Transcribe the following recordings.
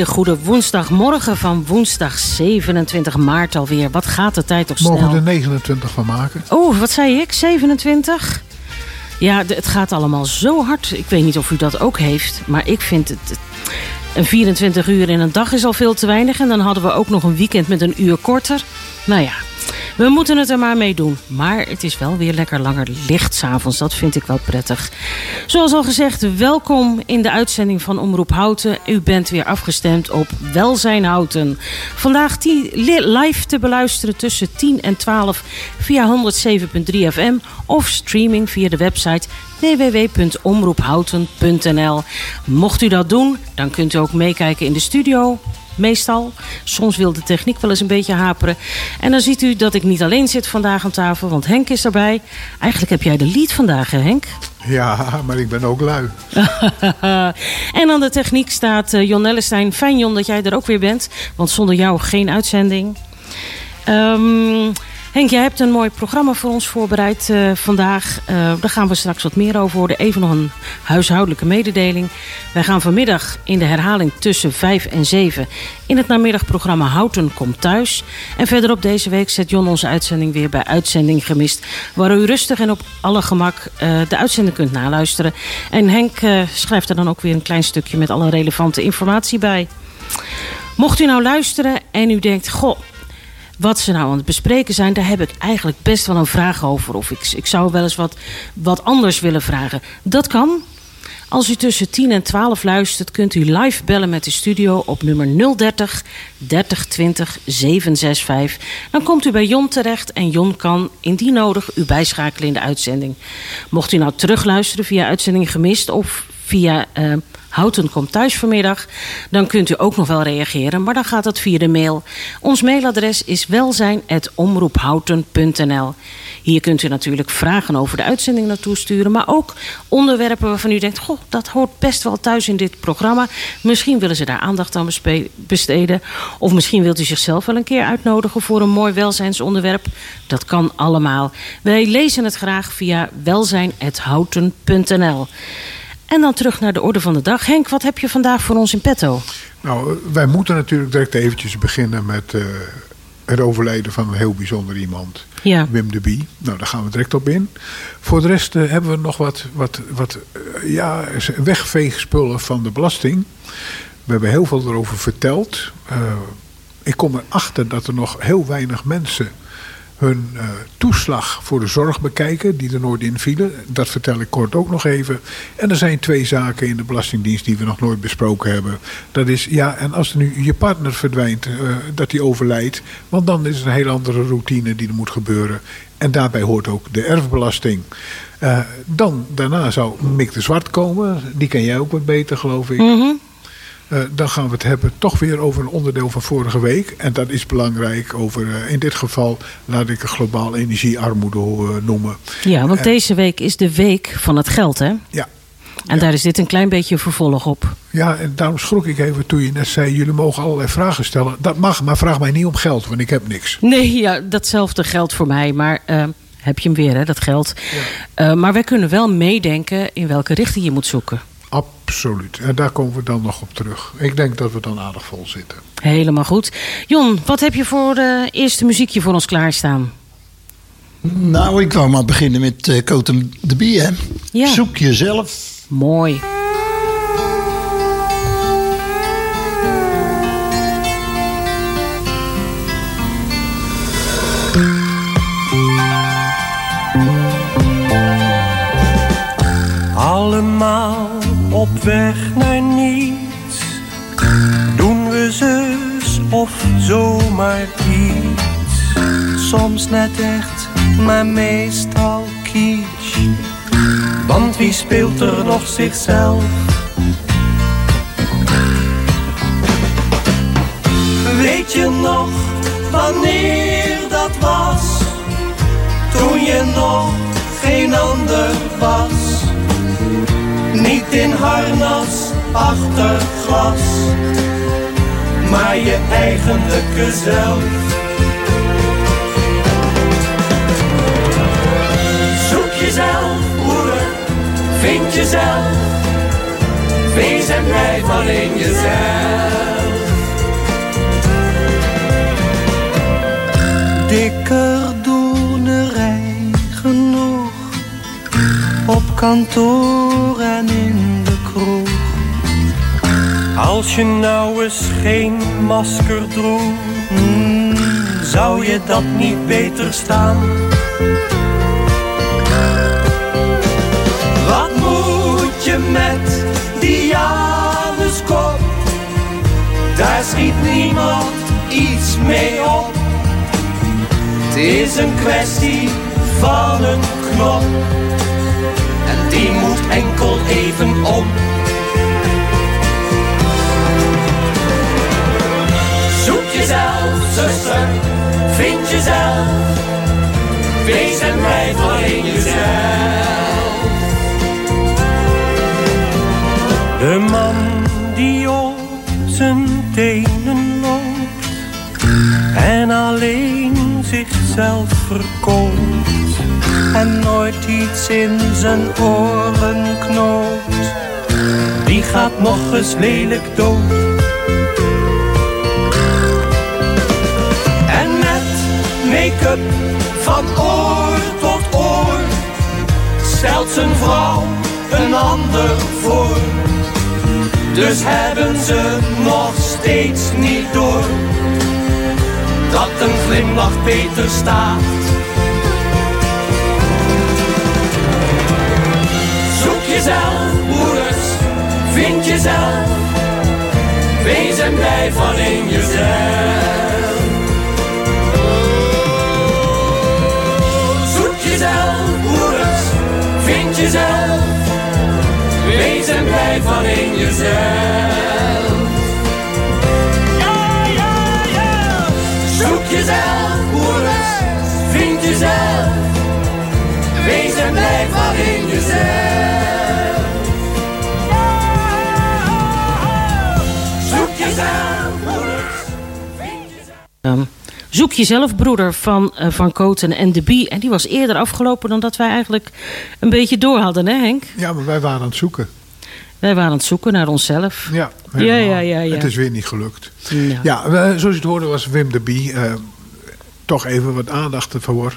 Hele goede woensdagmorgen van woensdag 27 maart alweer. Wat gaat de tijd toch snel? Mogen we er 29 van maken? Oh, wat zei ik? 27? Ja, het gaat allemaal zo hard. Ik weet niet of u dat ook heeft, maar ik vind het... Een 24 uur in een dag is al veel te weinig. En dan hadden we ook nog een weekend met een uur korter. Nou ja, we moeten het er maar mee doen. Maar het is wel weer lekker langer licht s'avonds. Dat vind ik wel prettig. Zoals al gezegd, welkom in de uitzending van Omroep Houten. U bent weer afgestemd op Welzijn Houten. Vandaag live te beluisteren tussen 10 en 12 via 107.3 FM... of streaming via de website www.omroephouten.nl. Mocht u dat doen, dan kunt u ook meekijken in de studio meestal. Soms wil de techniek wel eens een beetje haperen. En dan ziet u dat ik niet alleen zit vandaag aan tafel, want Henk is erbij. Eigenlijk heb jij de lead vandaag, hè Henk? Ja, maar ik ben ook lui. en aan de techniek staat uh, Jon Ellestein. Fijn Jon dat jij er ook weer bent, want zonder jou geen uitzending. Um, Henk, jij hebt een mooi programma voor ons voorbereid uh, vandaag. Uh, daar gaan we straks wat meer over horen. Even nog een huishoudelijke mededeling. Wij gaan vanmiddag in de herhaling tussen 5 en 7 in het namiddagprogramma Houten komt thuis. En verderop deze week zet Jon onze uitzending weer bij Uitzending Gemist. Waar u rustig en op alle gemak uh, de uitzending kunt naluisteren. En Henk schrijft er dan ook weer een klein stukje met alle relevante informatie bij. Mocht u nou luisteren en u denkt, goh, wat ze nou aan het bespreken zijn, daar heb ik eigenlijk best wel een vraag over. Of ik, ik zou wel eens wat, wat anders willen vragen. Dat kan. Als u tussen 10 en 12 luistert, kunt u live bellen met de studio op nummer 030 3020 765. Dan komt u bij Jon terecht en Jon kan indien nodig u bijschakelen in de uitzending. Mocht u nou terugluisteren via uitzending gemist of via uh, Houten komt thuis vanmiddag. Dan kunt u ook nog wel reageren, maar dan gaat dat via de mail. Ons mailadres is welzijn.omroephouten.nl Hier kunt u natuurlijk vragen over de uitzending naartoe sturen... maar ook onderwerpen waarvan u denkt... goh, dat hoort best wel thuis in dit programma. Misschien willen ze daar aandacht aan besteden. Of misschien wilt u zichzelf wel een keer uitnodigen... voor een mooi welzijnsonderwerp. Dat kan allemaal. Wij lezen het graag via welzijn.houten.nl en dan terug naar de orde van de dag. Henk, wat heb je vandaag voor ons in petto? Nou, wij moeten natuurlijk direct eventjes beginnen met uh, het overlijden van een heel bijzonder iemand. Ja. Wim de Bie. Nou, daar gaan we direct op in. Voor de rest uh, hebben we nog wat, wat, wat uh, ja, wegveegspullen van de belasting. We hebben heel veel erover verteld. ik kom erachter dat er nog heel weinig mensen hun uh, toeslag voor de zorg bekijken, die er nooit in vielen. Dat vertel ik kort ook nog even. En er zijn twee zaken in de Belastingdienst die we nog nooit besproken hebben. Dat is, ja, en als nu je partner verdwijnt, uh, dat die overlijdt, want dan is er een heel andere routine die er moet gebeuren. En daarbij hoort ook de erfbelasting. Uh, dan, daarna zou Mick de Zwart komen. Die ken jij ook wat beter, geloof ik. Mm. Uh, dan gaan we het hebben toch weer over een onderdeel van vorige week. En dat is belangrijk over, uh, in dit geval laat ik het globaal energiearmoede uh, noemen. Ja, want deze week is de week van het geld hè? Ja. En ja. daar is dit een klein beetje een vervolg op. Ja, en daarom schrok ik even toen je net zei... jullie mogen allerlei vragen stellen. Dat mag, maar vraag mij niet om geld, want ik heb niks. Nee, ja, datzelfde geldt voor mij. Maar uh, heb je hem weer, hè, dat geld. Ja. Uh, maar wij kunnen wel meedenken in welke richting je moet zoeken. Absoluut. En daar komen we dan nog op terug. Ik denk dat we dan aardig vol zitten. Helemaal goed. Jon, wat heb je voor de eerste muziekje voor ons klaarstaan? Nou, ik wou maar beginnen met uh, Cotem de Bie, hè? Ja. Zoek jezelf. Mooi. Allemaal op weg naar niets. Doen we zus of zomaar iets. Soms net echt, maar meestal kitsch. Want wie speelt er nog zichzelf? Weet je nog wanneer dat was? Toen je nog geen ander was. Niet in harnas achter glas, maar je eigenlijke zelf. Zoek jezelf, broer, vind jezelf. Wees en blijf alleen jezelf. Dikker doenerij genoeg op kantoor en de. Als je nou eens geen masker droeg, zou je dat niet beter staan? Wat moet je met die Januskop? Daar schiet niemand iets mee op. Het is een kwestie van een knop. En die moet enkel even om. Jezelf, zuster, vind jezelf. Wees en blijf alleen jezelf. De man die op zijn tenen loopt en alleen zichzelf verkoopt en nooit iets in zijn oren knoopt, die gaat nog eens lelijk dood. Van oor tot oor stelt zijn vrouw een ander voor. Dus hebben ze nog steeds niet door dat een glimlach beter staat. Zoek jezelf, broeders, vind jezelf. Wees en blijf alleen jezelf. Jezelf. Wees en blijf alleen jezelf. Ja, ja, ja. Zoek jezelf, broeders, vind jezelf. Wees en blijf alleen jezelf. Zoek jezelf, Zoek jezelf, broeder van eh, Van Koten en de Bie. En die was eerder afgelopen dan dat wij eigenlijk een beetje door hadden, hè Henk? Ja, maar wij waren aan het zoeken. Wij waren aan het zoeken naar onszelf. Ja, Ja, ja, ja, ja. Het is weer niet gelukt. Ja. Zoals je het hoorde was Wim de Bie. eh, toch even wat aandacht ervoor.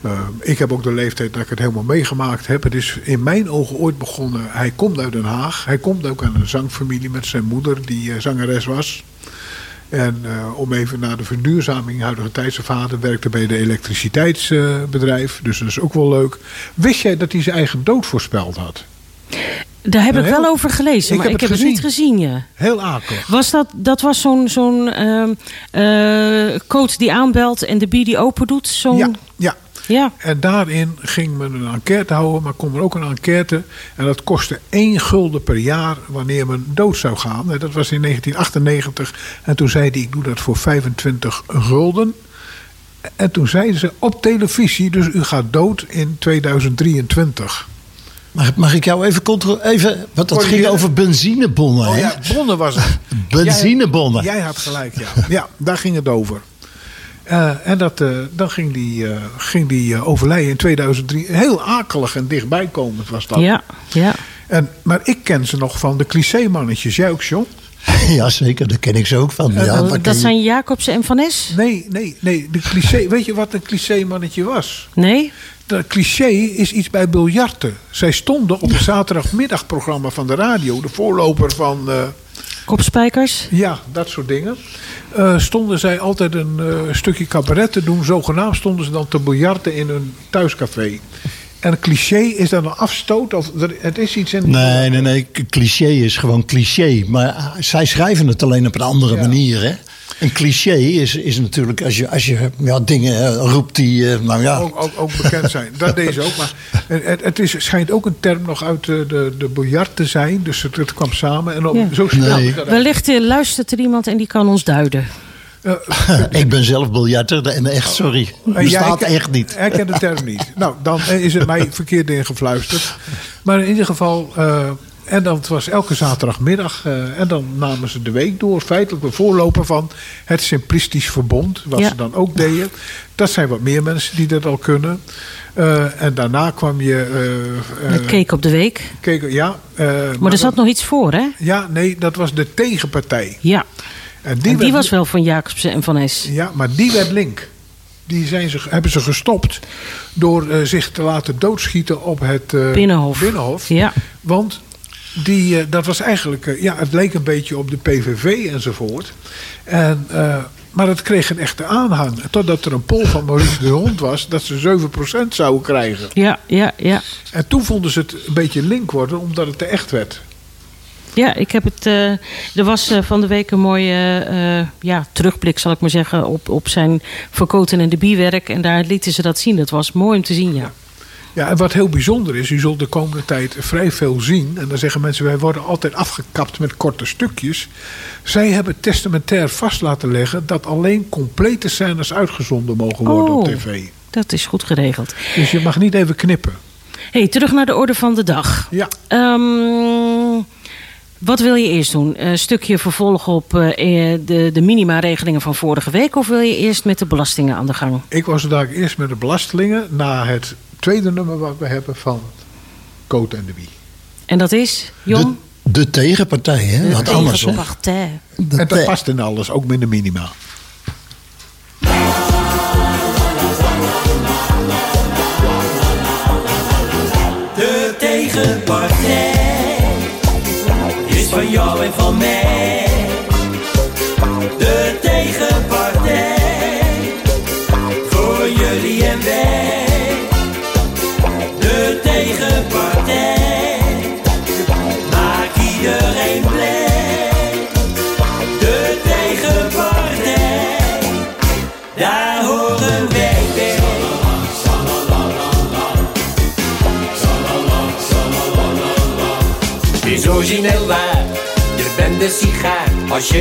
Eh, ik heb ook de leeftijd dat ik het helemaal meegemaakt heb. Het is in mijn ogen ooit begonnen. Hij komt uit Den Haag. Hij komt ook aan een zangfamilie met zijn moeder, die zangeres was. En eh, om even naar de verduurzaming, huidige tijd. Zijn vader werkte bij de elektriciteitsbedrijf. dus dat is ook wel leuk. Wist jij dat hij zijn eigen dood voorspeld had? Daar heb ik Heel- wel over gelezen, Ik maar heb ik het heb het niet gezien. Ja. Heel akelig. Was dat, dat was zo'n zo'n ehm, eh, coach die aanbelt en de Bie die open doet? Zo'n, Ja, ja. Ja. En daarin ging men een enquête houden, maar kon er ook een enquête. En dat kostte 1 gulden per jaar wanneer men dood zou gaan. En Dat was in 1998. En toen zei hij, ik doe dat voor 25 gulden. En toen zeiden ze op televisie, dus u gaat dood in 2023. Mag, mag ik jou even controleren? Even, want dat ging over benzinebonnen. Oh hè? ja, bonnen was het. Benzinebonnen. Jij, jij had gelijk, ja. Ja, daar ging het over. Eh, en dat, eh, dan ging die, eh, ging die overlijden in 2003. Heel akelig en dichtbij komend was dat. Ja, ja. En, maar ik ken ze nog van de cliché-mannetjes. Jij ook, John? Ja, zeker. Daar ken ik ze ook van. Ja, dat je- zijn Jacobsen en Van Es? Nee, nee, nee. De cliché, weet je wat een cliché-mannetje was? Nee? Dat cliché is iets bij biljarten. Zij stonden op het zaterdagmiddagprogramma van de radio. De voorloper van... Kopspijkers? Ja, dat soort dingen. Eh, stonden zij altijd een eh, stukje cabaret te doen. Zogenaamd stonden ze dan te biljarten in hun thuiscafé. En een cliché is dan een afstoot. Of er, het is iets in. Nee, nee, nee. Cliché is gewoon cliché. Maar ah, zij schrijven het alleen op een andere Ja. manier. Hè? Een cliché is, is natuurlijk als je, als je ja, dingen eh, roept die. eh, nou ja. Ook, ook, ook bekend zijn. Dat deze ook. Maar het, het is, schijnt ook een term nog uit de, de, de biljart te zijn. Dus het, het kwam samen. En op, Ja. zo snel Nee. Wellicht eh, luistert er iemand en die kan ons duiden. Eh, ik ben zelf biljarter en echt, sorry. Eh, Die ja, staat ik- echt niet. Hij kent de term niet. Nou, dan is het mij verkeerd ingefluisterd. Maar in ieder geval, eh, en dat was elke zaterdagmiddag. eh, en dan namen ze de week door. Feitelijk de voorloper van het Simplistisch Verbond. Wat Ja. ze dan ook deden. Dat zijn wat meer mensen die dat al kunnen. Eh, en daarna kwam je... Met eh, Cake op de Week. keek- ja, eh, Maar er zat nog iets voor, hè? Ja, nee, dat was de tegenpartij. Ja. En Die, die werd- was wel van Jacobsen en Van Es. Ja, maar die werd link. Die zijn ze, hebben ze gestopt door zich te laten doodschieten op het Binnenhof. Binnenhof. Ja. Want die, eh, dat was eigenlijk, eh, ja, het leek een beetje op de PVV enzovoort. En, eh, maar het kreeg een echte aanhang. Totdat er een poll van Maurice de Hond was dat ze 7% zouden krijgen. Ja, ja, ja. En toen vonden ze het een beetje link worden, omdat het te echt werd. Ja, ik heb het. er was van de week een mooie ja, terugblik, zal ik maar zeggen, op, op zijn verkoten en de bierwerk. En daar lieten ze dat zien. Dat was mooi om te zien, ja. Ja, en wat heel bijzonder is, u zult de komende tijd vrij veel zien. En dan zeggen mensen, wij worden altijd afgekapt met korte stukjes. Zij hebben testamentair vast laten leggen dat alleen complete scènes uitgezonden mogen worden op Oh. tv. Dat is goed geregeld. Dus je mag niet even knippen. hey, terug naar de orde van de dag. Ja, Ehm, wat wil je eerst doen? Een stukje vervolg op eh, eh, de, de minima-regelingen van vorige week? Of wil je eerst met de belastingen aan de gang? ik was vandaag eerst met de belastelingen na het tweede nummer wat we hebben van Coat en de Wie. En dat is, De, Jon? de tegenpartij, hè? Wat anders, hè? Tegenpartij. De En dat past in alles, ook met de minima.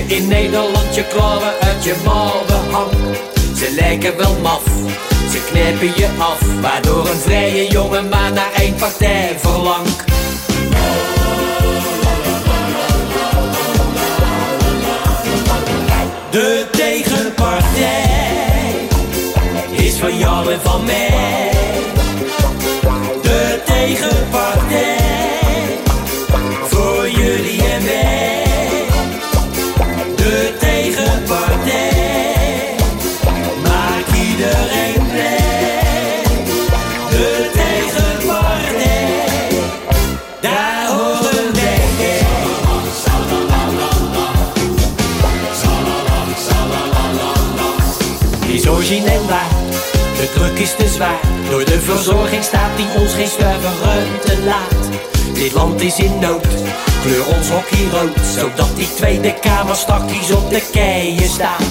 In Nederland je klauwen uit je mouwen hangt. Ze lijken wel maf, ze knijpen je af. Waardoor een vrije jongen maar naar één partij verlangt. De tegenpartij is van jou en van mij. De tegenpartij is te. Door de verzorgingsstaat die ons geen stuiver laat. Dit land is in nood. Kleur ons hockey rood. Zodat die Tweede Kamer stakjes op de keien staat.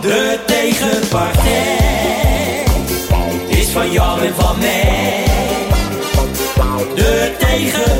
De tegenpartij is van jou en van mij. De tegenpartij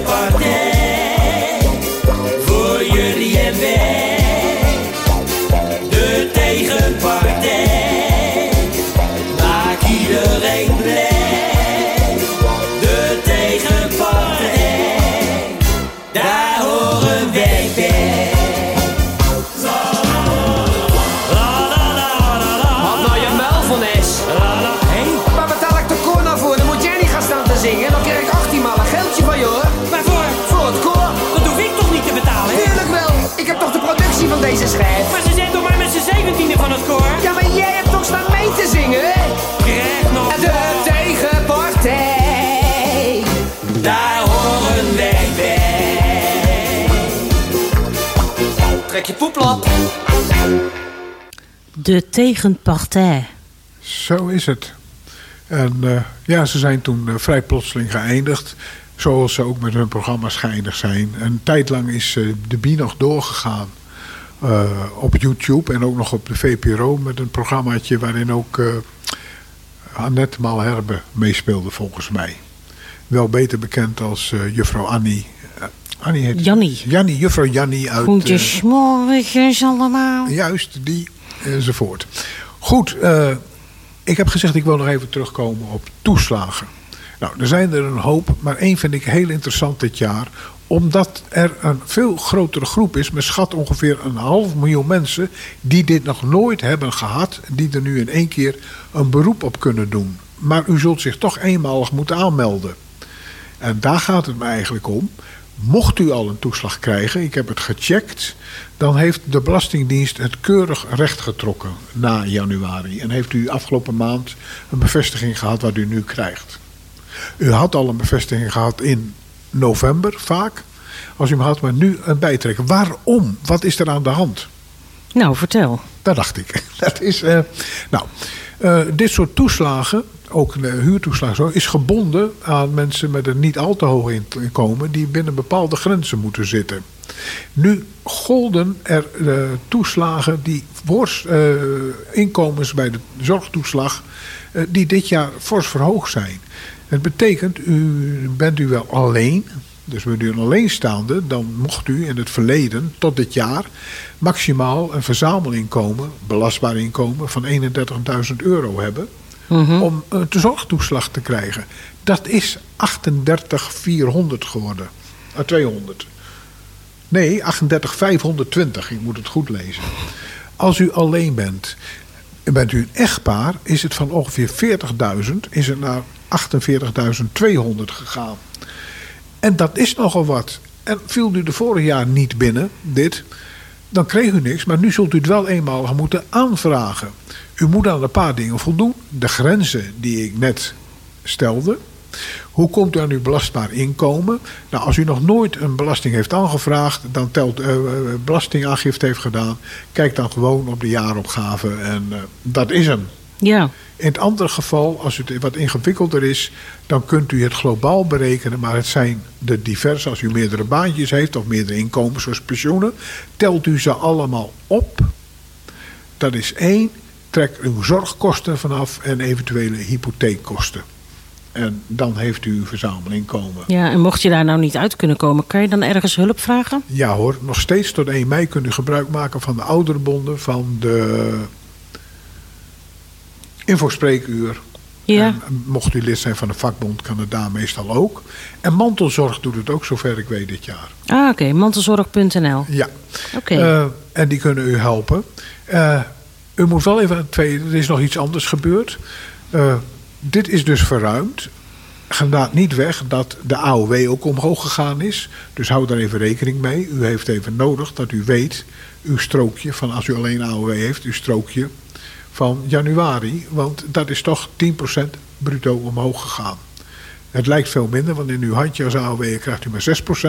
De tegenpartij. Zo is het. En eh, ja, ze zijn toen eh, vrij plotseling geëindigd. Zoals ze ook met hun programma's geëindigd zijn. Een tijd lang is eh, de Bie nog doorgegaan. op YouTube en ook nog op de VPRO met een programmaatje waarin ook Annette Malherbe meespeelde volgens mij. Wel beter bekend als juffrouw Annie. Annie heet Jannie. Jannie, juffrouw Jannie uit... Goedemorgen allemaal. Juist, die enzovoort. Goed, eh, ik heb gezegd, ik wil nog even terugkomen op toeslagen. Nou, er zijn er een hoop, maar één vind ik heel interessant dit jaar. Omdat er een veel grotere groep is, met schat ongeveer een half miljoen mensen, die dit nog nooit hebben gehad, die er nu in één keer een beroep op kunnen doen. Maar u zult zich toch eenmalig moeten aanmelden. En daar gaat het me eigenlijk om. Mocht u al een toeslag krijgen, ik heb het gecheckt, dan heeft de Belastingdienst het keurig rechtgetrokken na januari. En heeft u afgelopen maand een bevestiging gehad wat u nu krijgt. U had al een bevestiging gehad in november vaak, als u hem had, maar nu een bijtrekken. Waarom? Wat is er aan de hand? Nou, vertel. Dat dacht ik. Dat is, eh, nou, eh, dit soort toeslagen, ook de huurtoeslag zo, is gebonden aan mensen met een niet al te hoog inkomen die binnen bepaalde grenzen moeten zitten. Nu golden er eh, toeslagen die eh, inkomens bij de zorgtoeslag eh, die dit jaar fors verhoogd zijn. Het betekent, u bent u wel alleen, dus bent u een alleenstaande, dan mocht u in het verleden tot dit jaar maximaal een verzamelinkomen, belastbaar inkomen van 31.000 euro hebben om een zorgtoeslag te krijgen. Dat is 38,400 geworden. Ah, 200. Nee, 38,520. Ik moet het goed lezen. Als u alleen bent en bent u een echtpaar, is het van ongeveer 40.000 is het naar 48.200 gegaan. En dat is nogal wat. En viel u de vorig jaar niet binnen, dit, dan kreeg u niks. Maar nu zult u het wel eenmalig moeten aanvragen. U moet aan een paar dingen voldoen. De grenzen die ik net stelde. Hoe komt u aan uw belastbaar inkomen? Nou, als u nog nooit een belasting heeft aangevraagd, dan telt eh, belastingaangifte heeft gedaan, kijk dan gewoon op de jaaropgave en eh, dat is hem. Ja. In het andere geval, als het wat ingewikkelder is, dan kunt u het globaal berekenen. Maar het zijn de diverse, als u meerdere baantjes heeft of meerdere inkomens zoals pensioenen, telt u ze allemaal op. Dat is één. Trek uw zorgkosten vanaf en eventuele hypotheekkosten. En dan heeft u uw verzamelinkomen. ja, en mocht je daar nou niet uit kunnen komen, kan je dan ergens hulp vragen? Ja hoor, nog steeds tot 1 mei kunt u gebruik maken van de ouderenbonden, van de infospreekuur. Ja. En mocht u lid zijn van de vakbond, kan het daar meestal ook. En mantelzorg doet het ook, zover ik weet, dit jaar. Ah, oké. Mantelzorg.nl. Ja. Oké. Eh, en die kunnen u helpen. Eh, u moet wel even tweede, er is nog iets anders gebeurd. Eh, dit is dus verruimd. Gaat niet weg dat de AOW ook omhoog gegaan is. Dus hou daar even rekening mee. U heeft even nodig dat u weet, uw strookje van als u alleen AOW heeft, uw strookje van januari. Want dat is toch 10% bruto omhoog gegaan. Het lijkt veel minder, want in uw handje als AOW krijgt u maar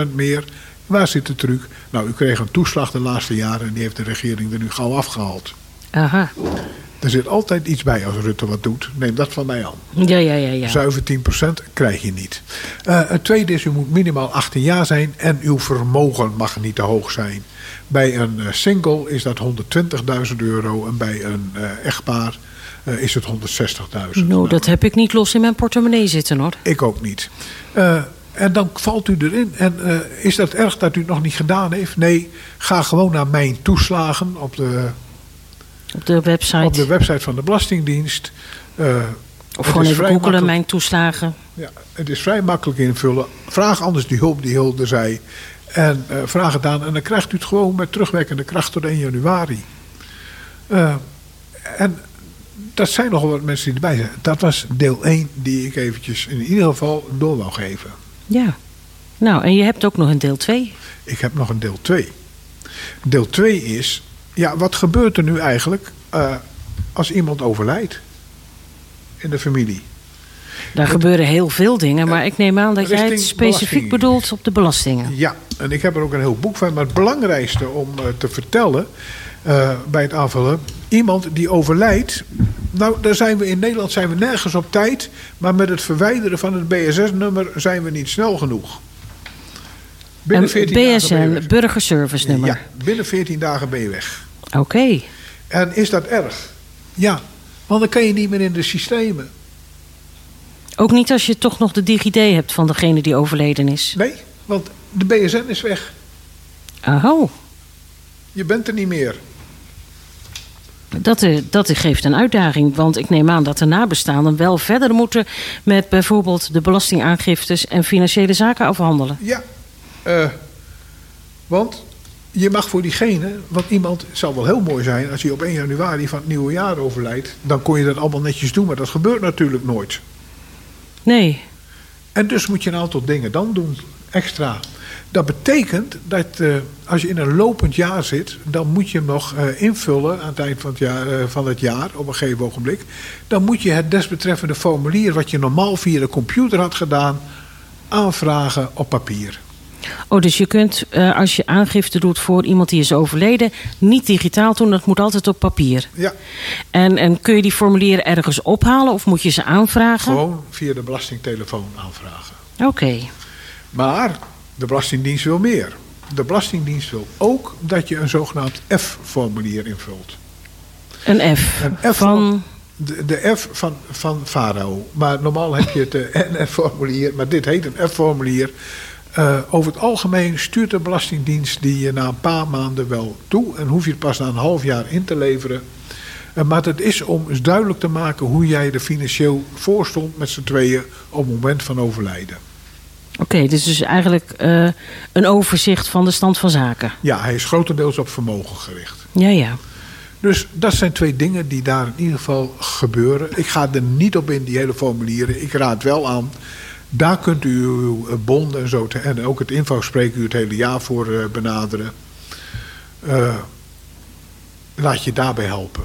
6% meer. Waar zit de truc? Nou, u kreeg een toeslag de laatste jaren en die heeft de regering er nu gauw afgehaald. Aha. Er zit altijd iets bij als Rutte wat doet. Neem dat van mij aan. Ja, ja, ja, ja. Zuiver 10% krijg je niet. Eh, het tweede is, u moet minimaal 18 jaar zijn en uw vermogen mag niet te hoog zijn. Bij een eh, single is dat 120.000 euro en bij een eh, echtpaar is het 160.000. Nou, dat heb ik niet los in mijn portemonnee zitten hoor. Ik ook niet. En dan valt u erin. En is dat erg dat u het nog niet gedaan heeft? Nee, ga gewoon naar mijn toeslagen op de, Op de website. op de website van de Belastingdienst. Eh, of gewoon even googelen mijn toeslagen. Ja, het is vrij makkelijk invullen. Vraag anders die hulp die Hilde zei. En eh, vraag het aan. En dan krijgt u het gewoon met terugwerkende kracht tot 1 januari. Eh, en dat zijn nogal wat mensen die erbij zijn. Dat was deel 1 die ik eventjes in ieder geval door wou geven. Ja. Nou, en je hebt ook nog een deel 2. Ik heb nog een deel 2. Deel 2 is, ja, wat gebeurt er nu eigenlijk eh, als iemand overlijdt in de familie? Daar gebeuren heel veel dingen, maar ik neem aan dat jij het specifiek bedoelt op de belastingen. Ja, en ik heb er ook een heel boek van. Maar het belangrijkste om eh, te vertellen eh, bij het aanvullen. Iemand die overlijdt. Nou, daar zijn we in Nederland zijn we nergens op tijd. Maar met het verwijderen van het BSS-nummer zijn we niet snel genoeg. Binnen En 14 dagen ben je BSN, burgerservice nummer. Ja, binnen 14 dagen ben je weg. Oké. En is dat erg? Ja, want dan kan je niet meer in de systemen. Ook niet als je toch nog de DigiD hebt van degene die overleden is. Nee, want de BSN is weg. Oh, Je bent er niet meer. Dat, eh, dat geeft een uitdaging, want ik neem aan dat de nabestaanden wel verder moeten met bijvoorbeeld de belastingaangiftes en financiële zaken afhandelen. Ja, eh, want je mag voor diegene, want iemand het zal wel heel mooi zijn als hij op 1 januari van het nieuwe jaar overlijdt, dan kon je dat allemaal netjes doen, maar dat gebeurt natuurlijk nooit. Nee, En dus moet je een aantal dingen dan doen, extra. Dat betekent dat eh, als je in een lopend jaar zit, dan moet je hem nog eh, invullen aan het eind van het, jaar, van het jaar, op een gegeven ogenblik. Dan moet je het desbetreffende formulier, wat je normaal via de computer had gedaan, aanvragen op papier. Oh, dus je kunt, eh, als je aangifte doet voor iemand die is overleden, niet digitaal doen. Dat moet altijd op papier. Ja, En, en kun je die formulieren ergens ophalen of moet je ze aanvragen? gewoon via de belastingtelefoon aanvragen. Oké. Maar de Belastingdienst wil meer. De Belastingdienst wil ook dat je een zogenaamd F-formulier invult. Een F. Een F van. De, de F van, van Farao. Maar normaal heb je het eh, NF-formulier, maar dit heet een F-formulier. Eh, over het algemeen stuurt de Belastingdienst die je na een paar maanden wel toe. En hoef je het pas na een half jaar in te leveren. Eh, maar het is om eens duidelijk te maken hoe jij er financieel voor stond met z'n tweeën op het moment van overlijden. Oké, dus dus eigenlijk eh, een overzicht van de stand van zaken. Ja, hij is grotendeels op vermogen gericht. Ja, ja. Dus dat zijn twee dingen die daar in ieder geval gebeuren. Ik ga er niet op in, die hele formulieren. Ik raad wel aan. Daar kunt u uw eh, bond en zo, te- en ook het invalspreekuur het hele jaar voor eh, benaderen. Eh, laat je daarbij helpen.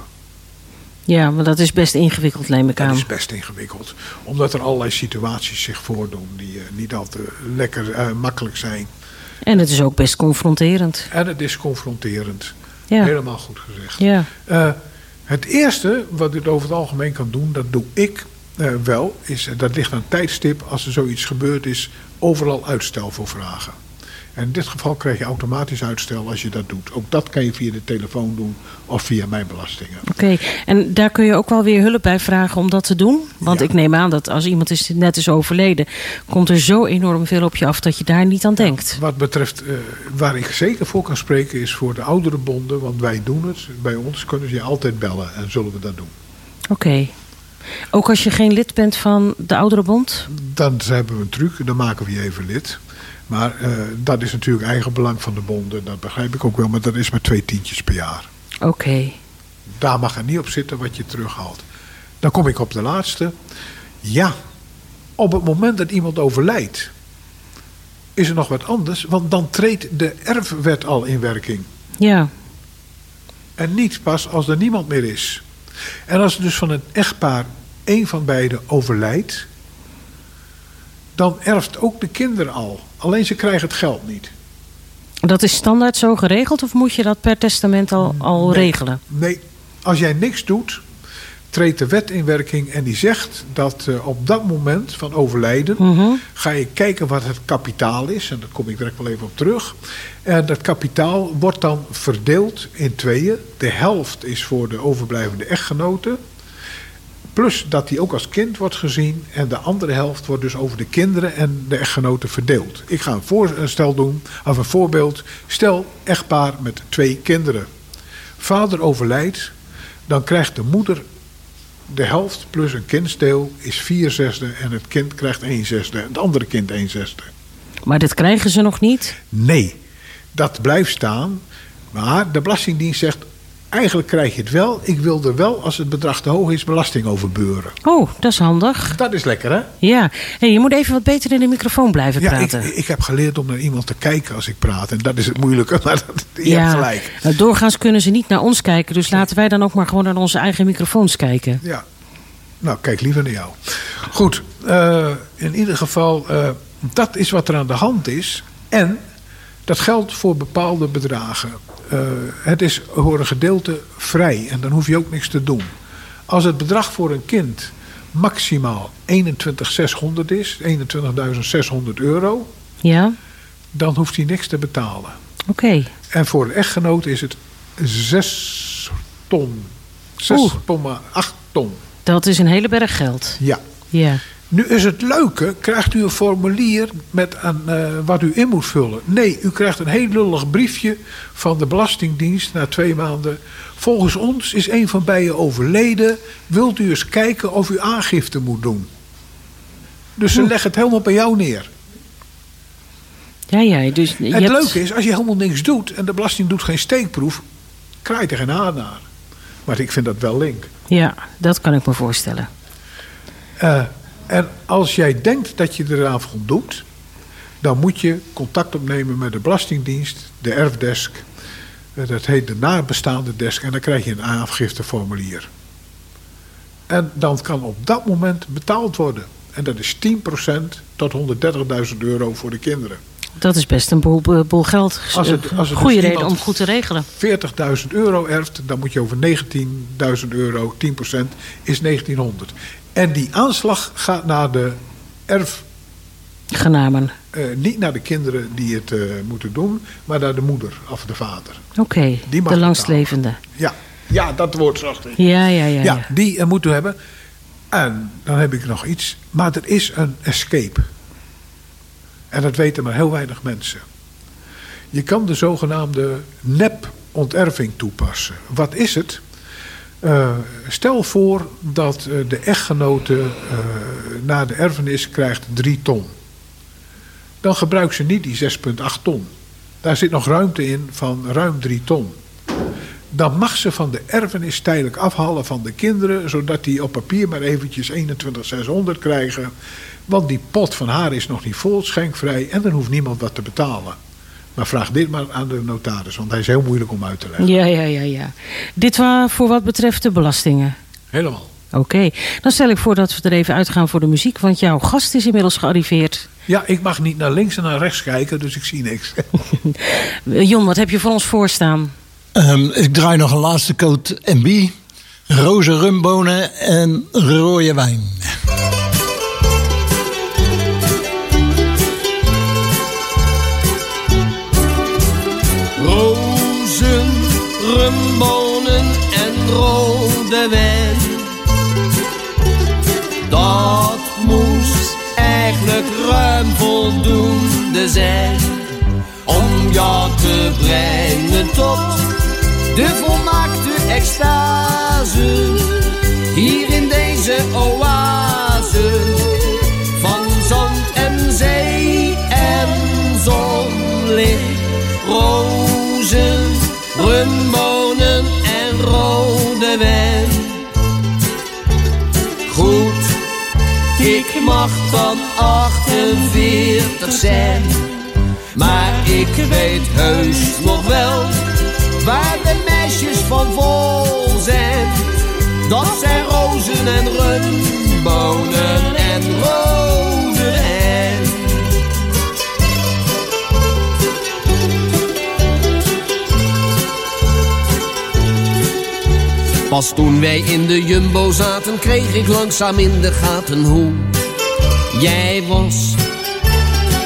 Ja, maar dat is best ingewikkeld, neem ik Dat aan. is best ingewikkeld. Omdat er allerlei situaties zich voordoen die niet altijd lekker makkelijk zijn. En het is ook best confronterend. En het is confronterend. Ja. Helemaal goed gezegd. Ja. Het eerste wat u over het algemeen kan doen, dat doe ik eh, wel, is, eh, dat ligt aan tijdstip, als er zoiets gebeurd is, overal uitstel voor vragen. En in dit geval krijg je automatisch uitstel als je dat doet. Ook dat kan je via de telefoon doen of via mijn belastingen. Oké, en daar kun je ook wel weer hulp bij vragen om dat te doen? Want Ja. ik neem aan dat als iemand is, net is overleden, komt er zo enorm veel op je af dat je daar niet aan denkt. Wat betreft, eh, waar ik zeker voor kan spreken, is voor de oudere bonden, want wij doen het. Bij ons kunnen ze je altijd bellen en zullen we dat doen. Oké. Ook als je geen lid bent van de Ouderenbond? Dan hebben we een truc, dan maken we je even lid. Maar eh, dat is natuurlijk eigen belang van de bonden, dat begrijp ik ook wel, maar dat is maar twee tientjes per jaar. Oké. Daar mag er niet op zitten wat je terughaalt. Dan kom ik op de laatste. Ja, op het moment dat iemand overlijdt, is er nog wat anders, want dan treedt de erfwet al in werking. Ja. En niet pas als er niemand meer is. En als er dus van een echtpaar één van beiden overlijdt, dan erft ook de kinderen al. Alleen ze krijgen het geld niet. Dat is standaard zo geregeld of moet je dat per testament al, al Nee. regelen? Nee, als jij niks doet, treedt de wet in werking en die zegt dat eh, op dat moment van overlijden Mhm. ga je kijken wat het kapitaal is. En daar kom ik direct wel even op terug. En dat kapitaal wordt dan verdeeld in tweeën. De helft is voor de overblijvende echtgenoten. Plus dat die ook als kind wordt gezien. En de andere helft wordt dus over de kinderen en de echtgenoten verdeeld. Ik ga een voorstel doen, of een voorbeeld. Stel, echtpaar met twee kinderen. Vader overlijdt, dan krijgt de moeder de helft plus een kindsdeel is vier zesde. En het kind krijgt één zesde. En het andere kind één zesde. Maar dat krijgen ze nog niet? Nee, dat blijft staan. Maar de Belastingdienst zegt, eigenlijk krijg je het wel. Ik wil er wel, als het bedrag te hoog is, belasting over beuren. Oh, dat is handig. Dat is lekker, hè? Ja. Hey, je moet even wat beter in de microfoon blijven Ja, ik, praten. ik heb geleerd om naar iemand te kijken als ik praat. En dat is het moeilijke, maar dat, je hebt gelijk. Nou, doorgaans kunnen ze niet naar ons kijken. Dus laten wij dan ook maar gewoon naar onze eigen microfoons kijken. Ja. Nou, kijk liever naar jou. Goed, eh, in ieder geval, eh, dat is wat er aan de hand is. En dat geldt voor bepaalde bedragen. Eh, het is voor een gedeelte vrij en dan hoef je ook niks te doen. Als het bedrag voor een kind maximaal 21.600 is, 21.600 euro, Ja? dan hoeft hij niks te betalen. Oké. En voor de echtgenoot is het 6 ton. 6,8 ton. Dat is een hele berg geld. Ja. Ja. Nu is het leuke, krijgt u een formulier met een, eh, wat u in moet vullen. Nee, u krijgt een heel lullig briefje van de Belastingdienst na twee maanden. Volgens ons is een van beiden overleden. Wilt u eens kijken of u aangifte moet doen? Dus ze leggen het helemaal bij jou neer. Ja, ja. Dus je Het hebt- leuke is, als je helemaal niks doet en de belasting doet geen steekproef, krijg je er geen haar naar. Maar ik vind dat wel link. Ja, dat kan ik me voorstellen. Eh, en als jij denkt dat je eraan voldoet, dan moet je contact opnemen met de Belastingdienst, de erfdesk. Eh, dat heet de nabestaande desk en dan krijg je een aangifteformulier. En dan kan op dat moment betaald worden. En dat is 10% tot 130.000 euro voor de kinderen. Dat is best een boel, boel- boel geld. Als het- als het Goede dus reden iemand- om goed te regelen. 40.000 euro erft, dan moet je over 19.000 euro, 10% is 1900. En die aanslag gaat naar de erf, Genamen. eh, niet naar de kinderen die het eh, moeten doen, maar naar de moeder of de vader. Oké, de langstlevende. Ja, ja dat woord ik. Ja, ja, ja. Ja, ja. die eh, moeten we hebben. En dan heb ik nog iets, maar er is een escape. En dat weten maar heel weinig mensen. Je kan de zogenaamde nep-onterving toepassen. Wat is het? Eh, stel voor dat eh, de echtgenote eh, na de erfenis krijgt 3 ton. Dan gebruikt ze niet die 6,8 ton. Daar zit nog ruimte in van ruim 3 ton. Dan mag ze van de erfenis tijdelijk afhalen van de kinderen, zodat die op papier maar eventjes 21,600 krijgen. Want die pot van haar is nog niet vol, schenkvrij, en dan hoeft niemand wat te betalen. Maar vraag dit maar aan de notaris, want hij is heel moeilijk om uit te leggen. Ja, ja, ja, ja. Dit wa- voor wat betreft de belastingen. Helemaal. Oké, dan stel ik voor dat we er even uitgaan voor de muziek, want jouw gast is inmiddels gearriveerd. Ja, ik mag niet naar links en naar rechts kijken, dus ik zie niks. Jon, wat heb je voor ons voorstaan? Ehm, ik draai nog een laatste coat MB. Roze rumbonen en rode wijn. Rode wijn. Dat moest eigenlijk ruim voldoende zijn. Om jou te brengen tot de volmaakte extase. Hier in deze oase van zand en zee en zonlicht. Rozen, rumbonen en rode wijn. Goed, ik mag dan 48 zijn. Maar ik weet heus nog wel waar de meisjes van vol zijn. Dat zijn rozen en rumbonen en rode Pas toen wij in de jumbo zaten, kreeg ik langzaam in de gaten hoe jij was.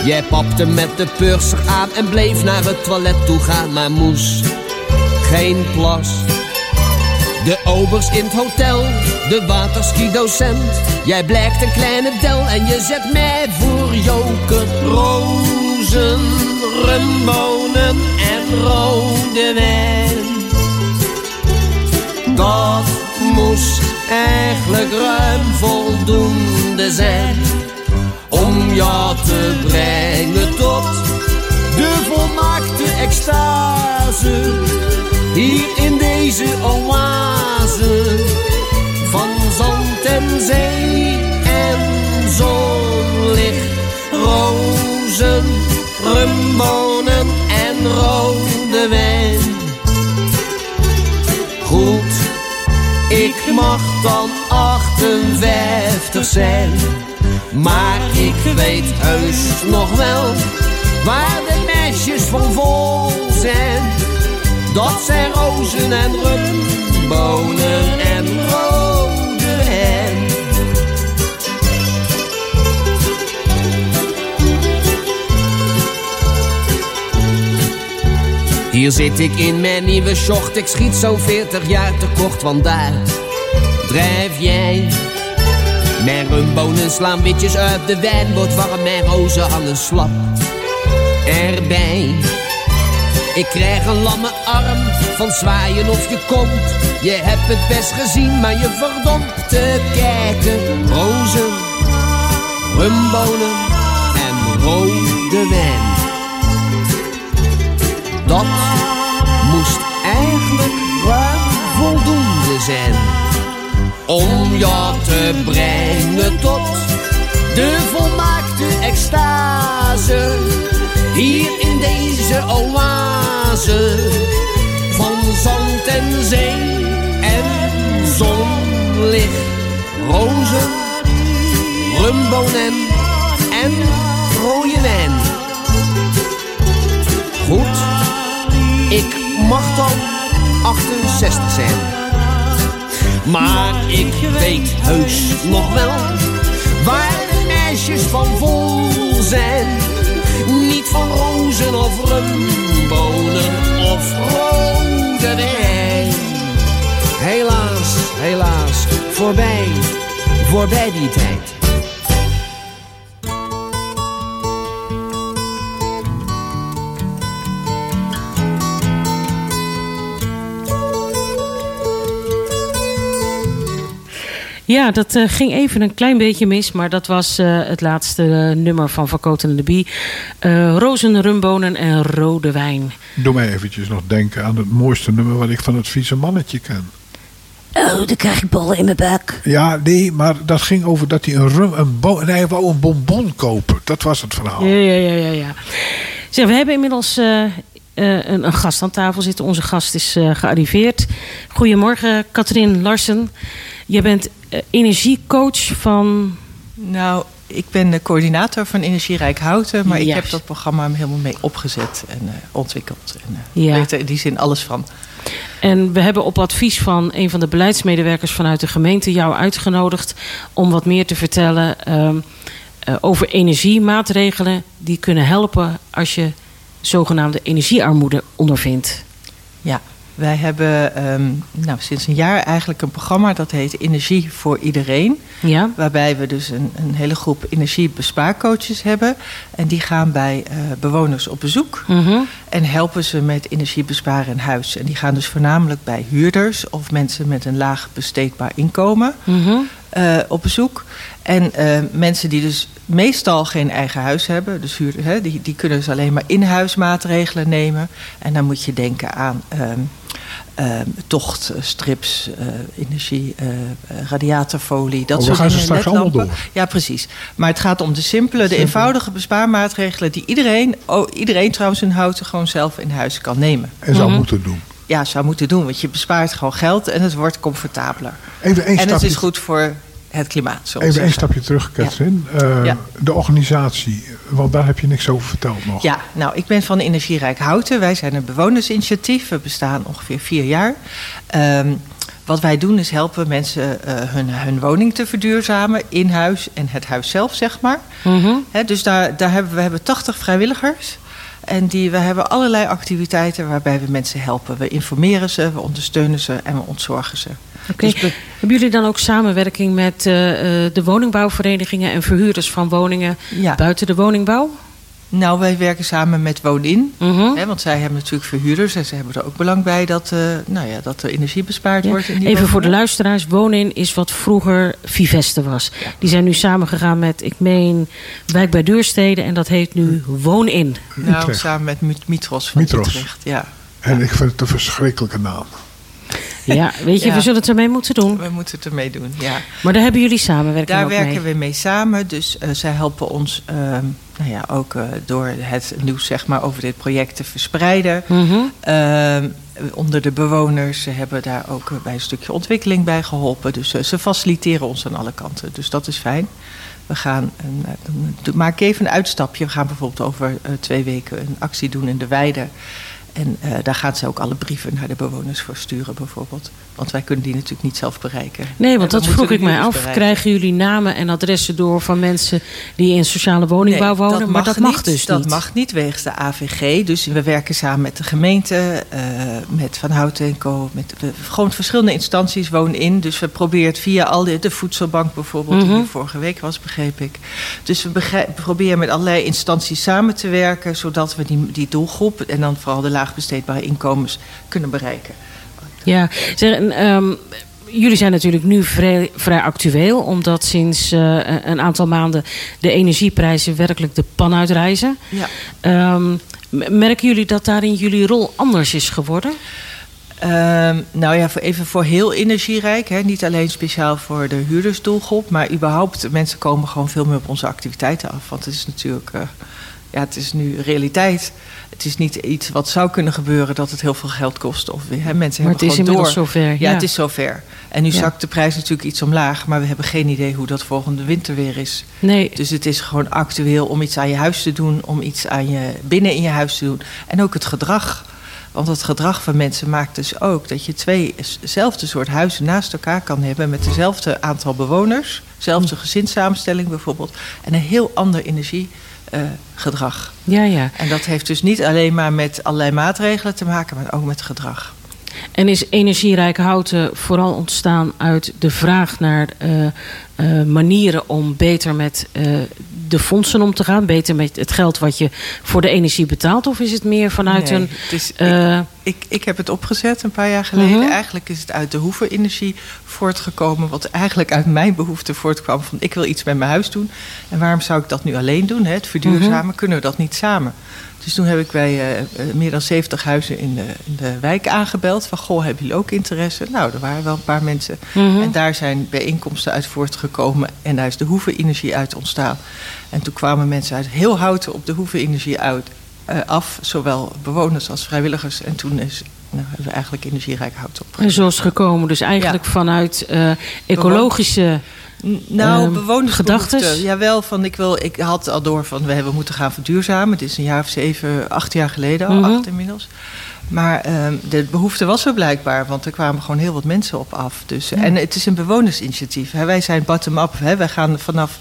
Jij papte met de purser aan en bleef naar het toilet toe gaan, maar moest geen plas. De obers in het hotel, de waterski-docent. Jij blijkt een kleine del en je zet mij voor joker. Rozen, rumbonen en rode wijn. Dat moest eigenlijk ruim voldoende zijn om jou te brengen tot de volmaakte extase. Hier in deze oase van zand en zee en zonlicht. Rozen, rumbonen en rode wijn. Dan 58 zijn. Maar ik weet heus nog wel waar de meisjes van vol zijn. Dat zijn rozen en rumbonen en rode wijn. Hier zit ik in mijn nieuwe short, ik schiet zo'n 40 jaar tekort, want daar drijf jij Mijn rumbonen slaan witjes uit de wijn, wordt warm, mijn rozen hangen slap erbij. Ik krijg een lamme arm van zwaaien of je komt. Je hebt het best gezien, maar je verdompt te kijken. Rozen, rumbonen en rode wijn. Dat moest eigenlijk ruim voldoende zijn. Om jou te brengen tot de volmaakte extase. Hier in deze oase van zand en zee en zonlicht. Rozen, rumbonen en rode wijn. Goed, ik mag dan 68 zijn. Maar ik weet heus nog wel waar de meisjes van vol zijn. Niet van rozen of rumbonen of rode wijn. Helaas, helaas, voorbij, voorbij die tijd. Ja, dat eh, ging even een klein beetje mis, maar dat was eh, het laatste eh, nummer van Van en de Bie. Eh, rozen, rumbonen en rode wijn. Doe mij eventjes nog denken aan het mooiste nummer wat ik van het vieze mannetje ken. Oh, dan krijg ik ballen in mijn buik. Ja, nee, maar dat ging over dat hij een rum, een nee, hij wou een bonbon kopen. Dat was het verhaal. Ja, ja, ja, ja. ja. Zeg, we hebben inmiddels eh, eh, een, een gast aan tafel zitten. Onze gast is eh, gearriveerd. Goedemorgen, Katrien Larsen. Jij bent eh, energiecoach van... Nou, ik ben de coördinator van Energierijk Houten, maar ik heb dat programma helemaal mee opgezet en eh, ontwikkeld. En Ja. weet er in die zin alles van. En we hebben op advies van een van de beleidsmedewerkers vanuit de gemeente jou uitgenodigd om wat meer te vertellen eh, over energiemaatregelen die kunnen helpen als je zogenaamde energiearmoede ondervindt. Ja, wij hebben ehm, nou, sinds een jaar eigenlijk een programma dat heet Energie voor Iedereen. Ja? Waarbij we dus een, een hele groep energiebespaarcoaches hebben. En die gaan bij eh, bewoners op bezoek. Mhm. En helpen ze met energiebesparen in huis. En die gaan dus voornamelijk bij huurders of mensen met een laag besteedbaar inkomen Mhm. eh, op bezoek. En eh, mensen die dus meestal geen eigen huis hebben, dus huur, hè, die, die kunnen dus alleen maar in-huis maatregelen nemen. En dan moet je denken aan ehm ehm, tocht, eh, strips, eh, energie, eh, radiatorfolie, dat Oh, soort gaan ze straks allemaal door. Ja, precies. Maar het gaat om de simpele, de eenvoudige bespaarmaatregelen die iedereen, oh, iedereen trouwens in houten gewoon zelf in huis kan nemen. En zou Mhm. moeten doen. Ja, zou moeten doen, want je bespaart gewoon geld en het wordt comfortabeler. Even één En het is goed voor het klimaat. even één zeggen. stapje terug, Katrien. Eh, Ja. De organisatie, want daar heb je niks over verteld nog. Ja, nou, ik ben van Energierijk Houten. Wij zijn een bewonersinitiatief. We bestaan ongeveer vier jaar. Ehm, wat wij doen is helpen mensen eh, hun, hun woning te verduurzamen in huis en het huis zelf, zeg maar. Mhm. Hè, dus daar, daar hebben we hebben 80 vrijwilligers. En die, we hebben allerlei activiteiten waarbij we mensen helpen. We informeren ze, we ondersteunen ze en we ontzorgen ze. Oké. Dus Hebben jullie dan ook samenwerking met eh, eh, de woningbouwverenigingen en verhuurders van woningen ja. buiten de woningbouw? Nou, wij werken samen met Woonin. Mhm. Hè, want zij hebben natuurlijk verhuurders en ze hebben er ook belang bij dat, eh, nou ja, dat er energie bespaard Ja. wordt. In die Even voor de luisteraars. Wonin is wat vroeger Viveste was. Die zijn nu samengegaan met, ik meen, Wijk bij Duurstede. En dat heet nu Woonin. Nou, Utrecht. samen met Mit- Mitros van Mitros. Utrecht. Ja, En ik vind het een verschrikkelijke naam. Ja, weet je, Ja. we zullen het ermee moeten doen. we moeten het ermee doen. Ja. Maar daar hebben jullie samenwerking Daar werken mee. we mee samen. Dus eh, zij helpen ons ehm, nou ja, ook eh, door het nieuws zeg maar, over dit project te verspreiden. Mhm. Ehm, onder de bewoners ze hebben daar ook bij een stukje ontwikkeling bij geholpen. Dus eh, ze faciliteren ons aan alle kanten. Dus dat is fijn. We gaan, een, maak even een uitstapje. We gaan bijvoorbeeld over twee weken een actie doen in de Weide. En eh, daar gaan ze ook alle brieven naar de bewoners voor sturen, bijvoorbeeld. Want wij kunnen die natuurlijk niet zelf bereiken. Nee, want dat vroeg ik mij af. bereiken. Krijgen jullie namen en adressen door van mensen die in sociale woningbouw Nee, wonen? maar dat mag niet. dus dat niet. mag niet wegens de AVG. Dus we werken samen met de gemeente, eh, met Van Houten en Co. Met gewoon verschillende instanties wonen in. Dus we proberen het via al de, de voedselbank bijvoorbeeld, die Mhm. vorige week was, begreep ik. Dus we begrijp- proberen met allerlei instanties samen te werken, zodat we die, die doelgroep en dan vooral de laagbesteedbare inkomens kunnen bereiken. Ja, zeg, en, ehm, jullie zijn natuurlijk nu vrij, vrij actueel, omdat sinds eh, een aantal maanden de energieprijzen werkelijk de pan uitreizen. Ja. Ehm, merken jullie dat daarin jullie rol anders is geworden? Ehm, nou ja, voor, even voor heel energierijk. Hè. Niet alleen speciaal voor de huurdersdoelgroep. Maar überhaupt, mensen komen gewoon veel meer op onze activiteiten af. Want het is natuurlijk, eh, ja, het is nu realiteit. Het is niet iets wat zou kunnen gebeuren dat het heel veel geld kost. Of, hè, mensen Maar het is inmiddels door. zover. Ja, het is zover. En nu Ja. zakt de prijs natuurlijk iets omlaag. Maar we hebben geen idee hoe dat volgende winter weer is. Nee, Dus het is gewoon actueel om iets aan je huis te doen, om iets aan je, binnen in je huis te doen. En ook het gedrag. Want het gedrag van mensen maakt dus ook dat je twee dezelfde soort huizen naast elkaar kan hebben met dezelfde aantal bewoners, dezelfde gezinssamenstelling bijvoorbeeld, en een heel ander energiegedrag. ja, ja. en dat heeft dus niet alleen maar met allerlei maatregelen te maken, maar ook met gedrag. En is energierijk houten vooral ontstaan uit de vraag naar eh, eh, manieren om beter met eh, de fondsen om te gaan? Beter met het geld wat je voor de energie betaalt? Of is het meer vanuit Nee, een. het is, Ik, ik heb het opgezet een paar jaar geleden. Mhm. Eigenlijk is het uit de hoevenenergie voortgekomen. Wat eigenlijk uit mijn behoefte voortkwam van ik wil iets met mijn huis doen. En waarom zou ik dat nu alleen doen? Hè? Het verduurzamen, Mhm. kunnen we dat niet samen? Dus toen heb ik bij eh, eh, meer dan 70 huizen in de, in de wijk aangebeld. Van, goh, hebben jullie ook interesse? Nou, er waren wel een paar mensen. mhm. En daar zijn bijeenkomsten uit voortgekomen. En daar is de hoevenenergie uit ontstaan. En toen kwamen mensen uit heel houten op de hoevenenergie uit, eh, af. Zowel bewoners als vrijwilligers. En toen is, nou, hebben we eigenlijk energierijk hout op. En zo is gekomen. Dus eigenlijk vanuit ecologische. Nou, Ehm, bewonersbehoeften. gedachtes? Jawel, van ik, wil, ik had al door van we, we moeten gaan verduurzamen. Het is een jaar of zeven, acht jaar geleden al, Mhm. acht inmiddels. Maar ehm, de behoefte was er blijkbaar, want er kwamen gewoon heel wat mensen op af. Dus, En het is een bewonersinitiatief. Hè. Wij zijn bottom-up. Wij gaan vanaf.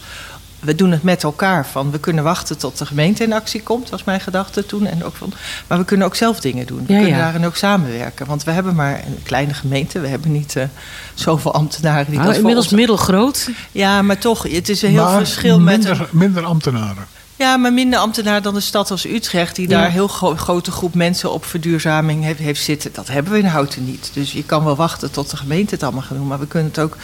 We doen het met elkaar. Van we kunnen wachten tot de gemeente in actie komt, was mijn gedachte toen. En ook van, maar we kunnen ook zelf dingen doen. We Ja, kunnen ja. daarin ook samenwerken. Want we hebben maar een kleine gemeente. We hebben niet eh, zoveel ambtenaren die Nou, dat inmiddels ons middelgroot. ja, maar toch, het is een heel Maar verschil met. minder, minder ambtenaren. Ja, maar minder ambtenaar dan een stad als Utrecht, die Ja. daar een heel gro- grote groep mensen op verduurzaming heeft, heeft zitten. Dat hebben we in Houten niet. Dus je kan wel wachten tot de gemeente het allemaal gaat doen, maar we kunnen het ook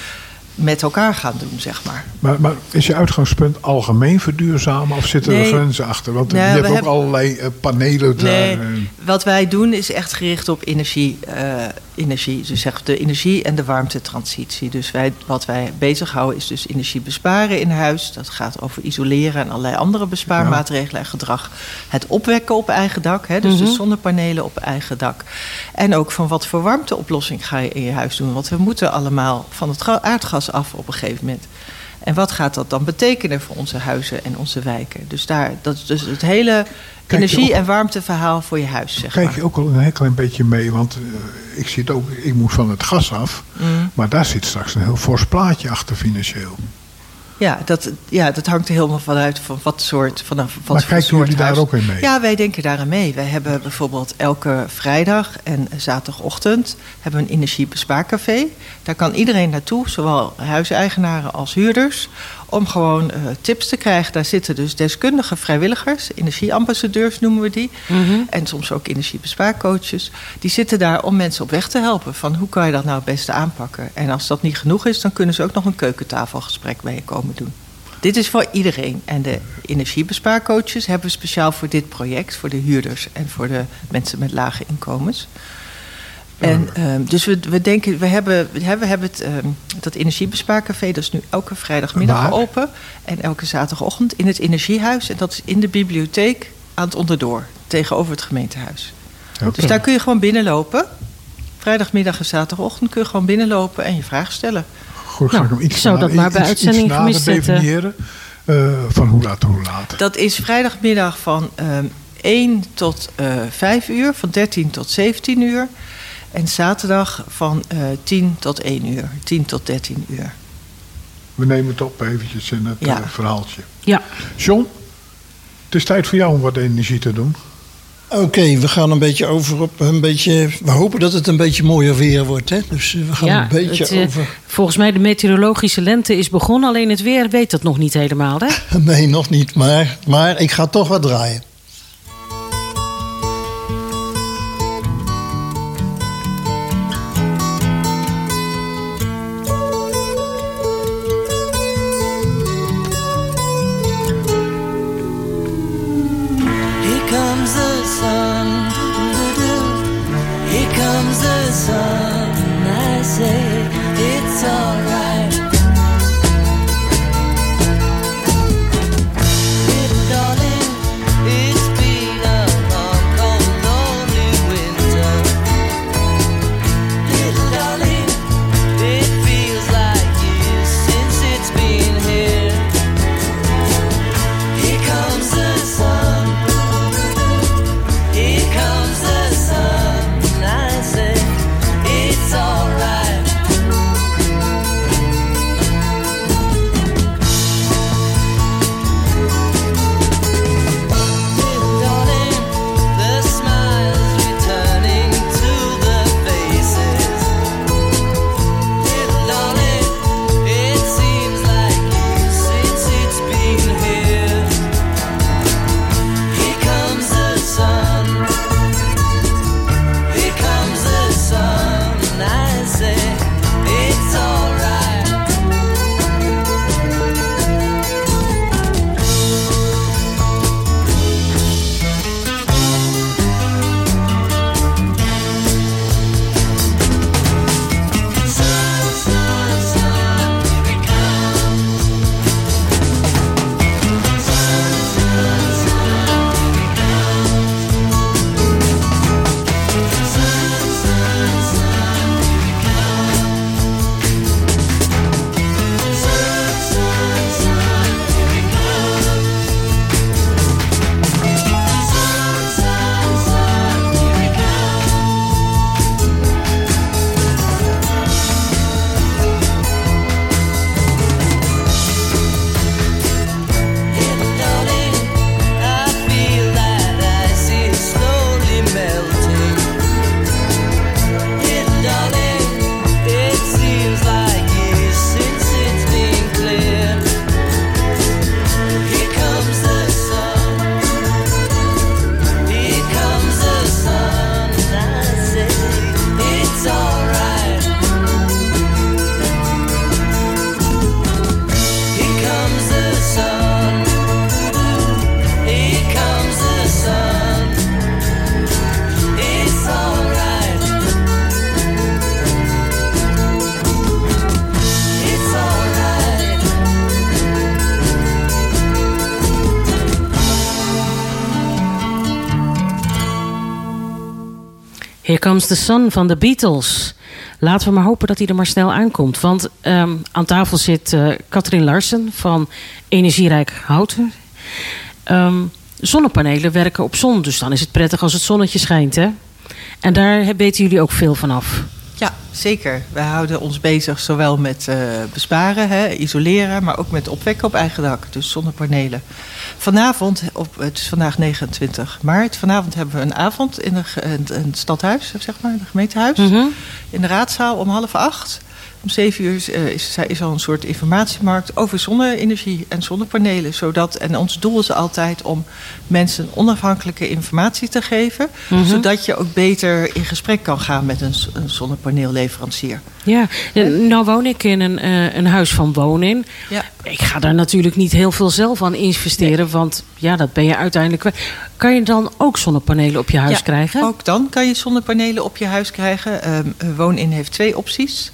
met elkaar gaan doen, zeg maar. Maar, maar is je uitgangspunt algemeen verduurzamen of zitten er Nee. grenzen achter? Want Nee, je hebt ook hebben- allerlei eh, panelen. Nee, en- wat wij doen is echt gericht op energie. eh, energie dus zeg de energie- en de warmtetransitie. Dus wij, wat wij bezighouden is dus energie besparen in huis. Dat gaat over isoleren en allerlei andere bespaarmaatregelen en gedrag. Het opwekken op eigen dak, hè, dus Mhm. de zonnepanelen op eigen dak. En ook van wat voor warmteoplossing ga je in je huis doen. Want we moeten allemaal van het ga- aardgas af op een gegeven moment. En wat gaat dat dan betekenen voor onze huizen en onze wijken? Dus, daar, dat is dus het hele energie- en warmteverhaal voor je huis, zeg Kijk maar. je ook al een heel klein beetje mee, want eh, ik zie het ook, ik moet van het gas af, Mm. maar daar zit straks een heel fors plaatje achter financieel. Ja, dat, ja, dat hangt er helemaal vanuit van wat soort vanaf wat maar kijken soort jullie daar ook in mee? Ja, wij denken daar aan mee. Wij hebben bijvoorbeeld elke vrijdag en zaterdagochtend hebben we een energiebespaarcafé. Daar kan iedereen naartoe, zowel huiseigenaren als huurders, om gewoon eh, tips te krijgen. Daar zitten dus deskundige vrijwilligers, energieambassadeurs noemen we die, Mhm. en soms ook energiebespaarcoaches. Die zitten daar om mensen op weg te helpen van hoe kan je dat nou het beste aanpakken. En als dat niet genoeg is, dan kunnen ze ook nog een keukentafelgesprek bij je komen doen. Dit is voor iedereen. En de energiebespaarcoaches hebben we speciaal voor dit project, voor de huurders en voor de mensen met lage inkomens. En, ehm, dus we, we denken, we hebben, we hebben, we hebben het, ehm, dat energiebespaarcafé, dat is nu elke vrijdagmiddag Waar? open. En elke zaterdagochtend in het energiehuis. En dat is in de bibliotheek aan het onderdoor, tegenover het gemeentehuis. Dus daar kun je gewoon binnenlopen. Vrijdagmiddag en zaterdagochtend kun je gewoon binnenlopen en je vragen stellen. Goed, ga Nou, ik hem iets zou dat maar bij iets- uitzending gemist zetten. definiëren. eh, van hoe laat tot hoe laat. Dat is vrijdagmiddag van ehm 1 tot eh 5 uur, van 13 tot 17 uur. En zaterdag van eh 10 tot 1 uur, 10 tot 13 uur. We nemen het op eventjes in het Ja. eh, verhaaltje. Ja. John, het is tijd voor jou om wat energie te doen. Oké, we gaan een beetje over op een beetje. We hopen dat het een beetje mooier weer wordt, hè? Dus eh, we gaan ja, een beetje het, over. Volgens mij de meteorologische lente is begonnen. Alleen het weer weet dat nog niet helemaal, hè? Nee, nog niet, maar, maar ik ga toch wat draaien. Sun. I say it's alright. Comes the Sun van de Beatles. Laten we maar hopen dat hij er maar snel aankomt. Want ehm, aan tafel zit eh Katrien Larsen van Energierijk Houten. Ehm, zonnepanelen werken op zon, dus dan is het prettig als het zonnetje schijnt. Hè? En daar weten jullie ook veel van af. Zeker. We houden ons bezig zowel met eh, besparen, hè, isoleren, maar ook met opwekken op eigen dak. Dus zonnepanelen. Vanavond, op, het is vandaag 29 maart, vanavond hebben we een avond in, de, ge- in het- in het stadhuis, zeg maar, in het gemeentehuis. Mhm. In de raadzaal om half acht. Om zeven uur is, eh, is, is al een soort informatiemarkt over zonne-energie en zonnepanelen. Zodat, en ons doel is altijd om mensen onafhankelijke informatie te geven. Mhm. Zodat je ook beter in gesprek kan gaan met een, een zonnepaneelleverancier. Ja, nou woon ik in een, eh, een huis van wonen. Ja. Ik ga daar natuurlijk niet heel veel zelf aan investeren, want ja, dat ben je uiteindelijk kwijt. Kan je dan ook zonnepanelen op je huis Ja, krijgen? Ook dan kan je zonnepanelen op je huis krijgen. Ehm, Woon-in heeft twee opties.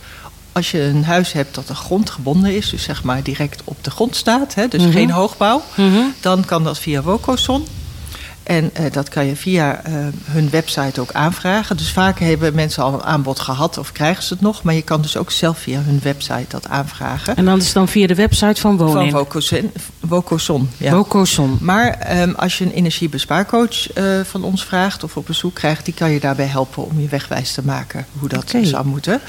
Als je een huis hebt dat de grond gebonden is, dus zeg maar direct op de grond staat, hè, dus Mhm. geen hoogbouw, Mhm. dan kan dat via Wocoson. En eh, dat kan je via eh, hun website ook aanvragen. Dus vaak hebben mensen al een aanbod gehad of krijgen ze het nog. Maar je kan dus ook zelf via hun website dat aanvragen. En dan is het dan via de website van Van Wonin. Wocoson. Wocoson ja. Wocoson. Maar ehm, als je een energiebespaarcoach eh, van ons vraagt of op bezoek krijgt, die kan je daarbij helpen om je wegwijs te maken hoe dat zou moeten.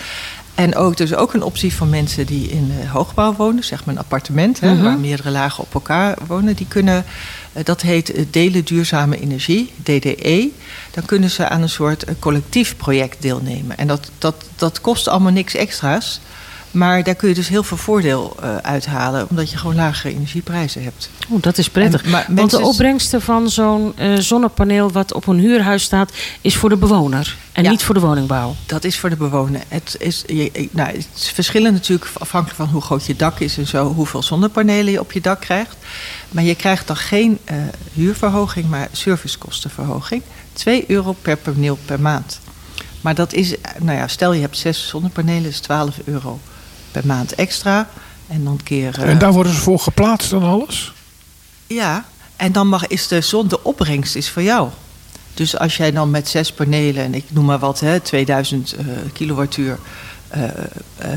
En ook, dus ook een optie van mensen die in eh, hoogbouw wonen, zeg maar een appartement, hè, Mhm. waar meerdere lagen op elkaar wonen. Die kunnen, eh, dat heet eh, delen duurzame energie, DDE. Dan kunnen ze aan een soort collectief project deelnemen. En dat, dat, dat kost allemaal niks extra's. Maar daar kun je dus heel veel voordeel eh, uithalen, omdat je gewoon lagere energieprijzen hebt. Oeh, dat is prettig. En- maar Want de opbrengsten van zo'n eh, zonnepaneel wat op een huurhuis staat, is voor de bewoner en Ja. niet voor de woningbouw. Dat is voor de bewoner. Het is, je, nou, het is verschillend natuurlijk afhankelijk van hoe groot je dak is en zo, hoeveel zonnepanelen je op je dak krijgt. Maar je krijgt dan geen eh, huurverhoging, maar servicekostenverhoging. 2 euro per paneel per maand. Maar dat is, nou ja, stel je hebt zes zonnepanelen, is 12 euro per maand extra. En dan keer. eh, En daar worden ze voor geplaatst en alles? ja, en dan mag, is de zon, de opbrengst is voor jou. Dus als jij dan met zes panelen, en ik noem maar wat, hè, 2000 eh, kilowattuur eh, eh,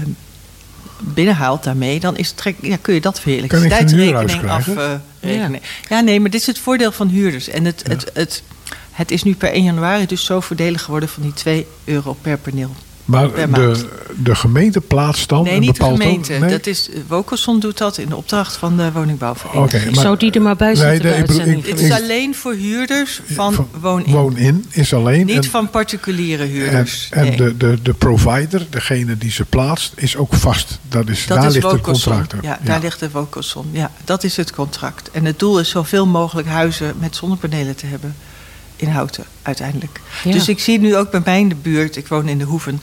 binnenhaalt daarmee, dan is, trek, ja, kun je dat voor je Kan ik een elektriciteitsrekening huurhuis krijgen? afrekenen. ja. nee, maar dit is het voordeel van huurders. En het, het, het, het is nu per 1 januari dus zo voordelig geworden van die 2 euro per paneel. Maar de, de gemeente plaatst dan nee, een niet de gemeente. nee? Dat is, Wokelson doet dat in de opdracht van de woningbouwvereniging. Oké, Ik maar- zou die er maar bij Nee, bij nee, ik ik- Dit is alleen voor huurders van Van woon-in. Woon-in is alleen... Niet en- van particuliere huurders. en nee. de, de, de provider, degene die ze plaatst, is ook vast. Dat is, dat daar is ligt het contract. Ja, daar ligt de Wokelson. Ja, dat is het contract. En het doel is zoveel mogelijk huizen met zonnepanelen te hebben in Houten uiteindelijk. Ja. Dus ik zie nu ook bij mij in de buurt, ik woon in de Hoeven.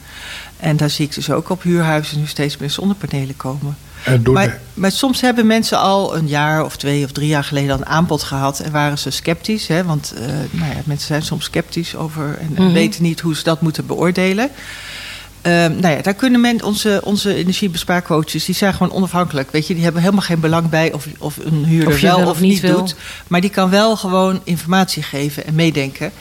En daar zie ik dus ook op huurhuizen nu steeds meer zonnepanelen komen. En door de, Maar, maar soms hebben mensen al een jaar of twee of drie jaar geleden een aanbod gehad en waren ze sceptisch. Hè, want eh, nou ja, mensen zijn soms sceptisch over en, en Mhm. weten niet hoe ze dat moeten beoordelen. Ehm, nou ja, daar kunnen men, onze, onze energiebespaarcoaches, die zijn gewoon onafhankelijk. Weet je, die hebben helemaal geen belang bij of, of een huurder Of wel wel of niet niet wil. doet. Maar die kan wel gewoon informatie geven en meedenken.